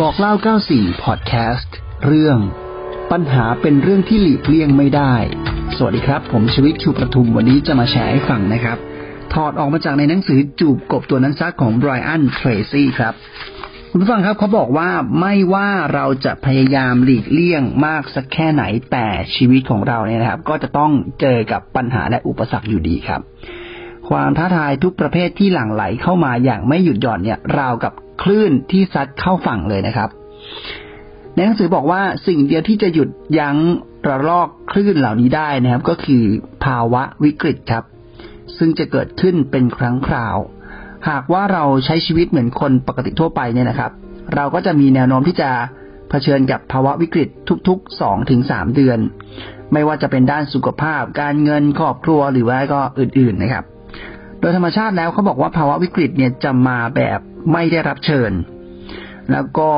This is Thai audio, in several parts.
บอกเล่า 94 พอดแคสต์ เรื่อง ปัญหาเป็นเรื่องที่หลีกเลี่ยงไม่ได้ สวัสดีครับ ผมชวิตคิวประทุมวันนี้จะมาแชร์ให้ฟังนะครับ ถอดออกมาจากในหนังสือจูบกบตัวนั้นซักของไบรอันเทรซี่ครับ คุณผู้ฟังครับเขาบอกว่าไม่ว่าเราจะพยายามหลีกเลี่ยงมากสักแค่ไหนแต่ชีวิตของเราเนี่ยนะครับ ก็จะต้องเจอกับปัญหาและอุปสรรคอยู่ดีครับ ความท้าทายทุกประเภทที่หลั่งไหลเข้ามาอย่างไม่หยุดหย่อนเนี่ย ราวกับคลื่นที่ซัดเข้าฝั่งเลยนะครับ ในหนังสือบอกว่าสิ่งเดียวที่จะหยุดยั้งระลอกคลื่นเหล่านี้ได้นะครับ ก็คือภาวะวิกฤตครับ ซึ่งจะเกิดขึ้นเป็นครั้งคราว หากว่าเราใช้ชีวิตเหมือนคนปกติทั่วไปเนี่ยนะครับ เราก็จะมีแนวโน้มที่จะเผชิญกับภาวะวิกฤตทุกๆสองถึงสามเดือน ไม่ว่าจะเป็นด้านสุขภาพ การเงินครอบครัวหรือว่าก็อื่น ๆนะครับ ดยธรรมชาติแล้วเขาบอกว่าภาวะวิกฤตเนี่ยจะมาแบบไม่ได้รับเชิญ แล้วก็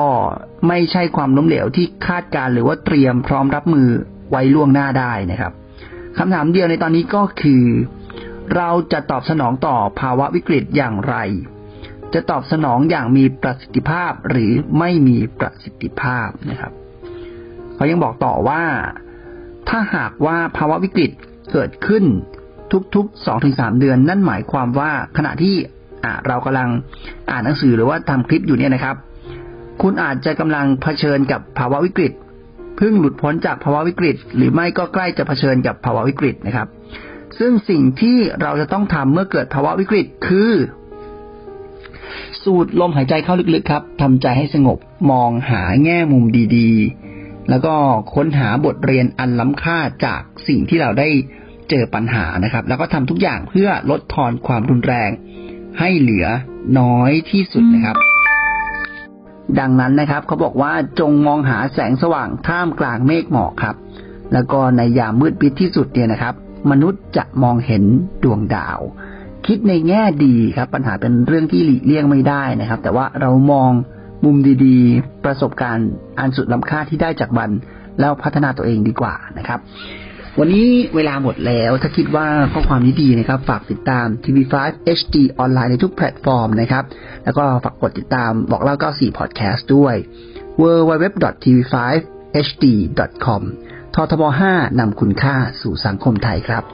ไม่ใช่ความล้มเหลวที่คาดการหรือว่าเตรียมพร้อมรับมือไว้ล่วงหน้าได้นะครับคำถามเดียวในตอนนี้ก็คือ เราจะตอบสนองต่อภาวะวิกฤตอย่างไร จะตอบสนองอย่างมีประสิทธิภาพหรือไม่มีประสิทธิภาพนะครับเขายังบอกต่อว่า ถ้าหากว่าภาวะวิกฤตเกิดขึ้น ทุกๆสองถึงสามเดือน นั่นหมายความว่าขณะที่เรากำลังอ่านหนังสือหรือว่าทำคลิปอยู่เนี่ยนะครับ คุณอาจจะกำลังเผชิญกับภาวะวิกฤตเพิ่งหลุดพ้นจากภาวะวิกฤต หรือไม่ก็ใกล้จะเผชิญกับภาวะวิกฤตนะครับ ซึ่งสิ่งที่เราจะต้องทำเมื่อเกิดภาวะวิกฤตคือ สูดลมหายใจเข้าลึกๆครับทำใจให้สงบมองหาแง่มุมดี ๆ แล้วก็ค้นหาบทเรียนอันล้ำค่าจากสิ่งที่เราได้ เจอปัญหานะครับ แล้วก็ทำทุกอย่างเพื่อลดทอนความรุนแรง ให้เหลือน้อยที่สุดนะครับ ดังนั้นนะครับเขาบอกว่าจงมองหาแสงสว่างท่ามกลางเมฆหมอกครับ แล้วก็ในยามมืดปิดที่สุดเนี่ยนะครับ มนุษย์จะมองเห็นดวงดาว คิดในแง่ดีครับ ปัญหาเป็นเรื่องที่หลีกเลี่ยงไม่ได้นะครับ แต่ว่าเรามองมุมดีๆ ประสบการณ์อันสุดล้ำค่าที่ได้จากมันแล้วพัฒนาตัวเองดีกว่านะครับ วันนี้เวลาหมดแล้ว ถ้าคิดว่าข้อความนี้ดีนะครับ ฝากติดตาม TV5 HD ออนไลน์ในทุกแพลตฟอร์มนะครับ แล้วก็ฝากกดติดตามบอกเล่า 94 Podcast ด้วย www.tv5hd.com ททบ 5 นำคุณค่าสู่สังคมไทยครับ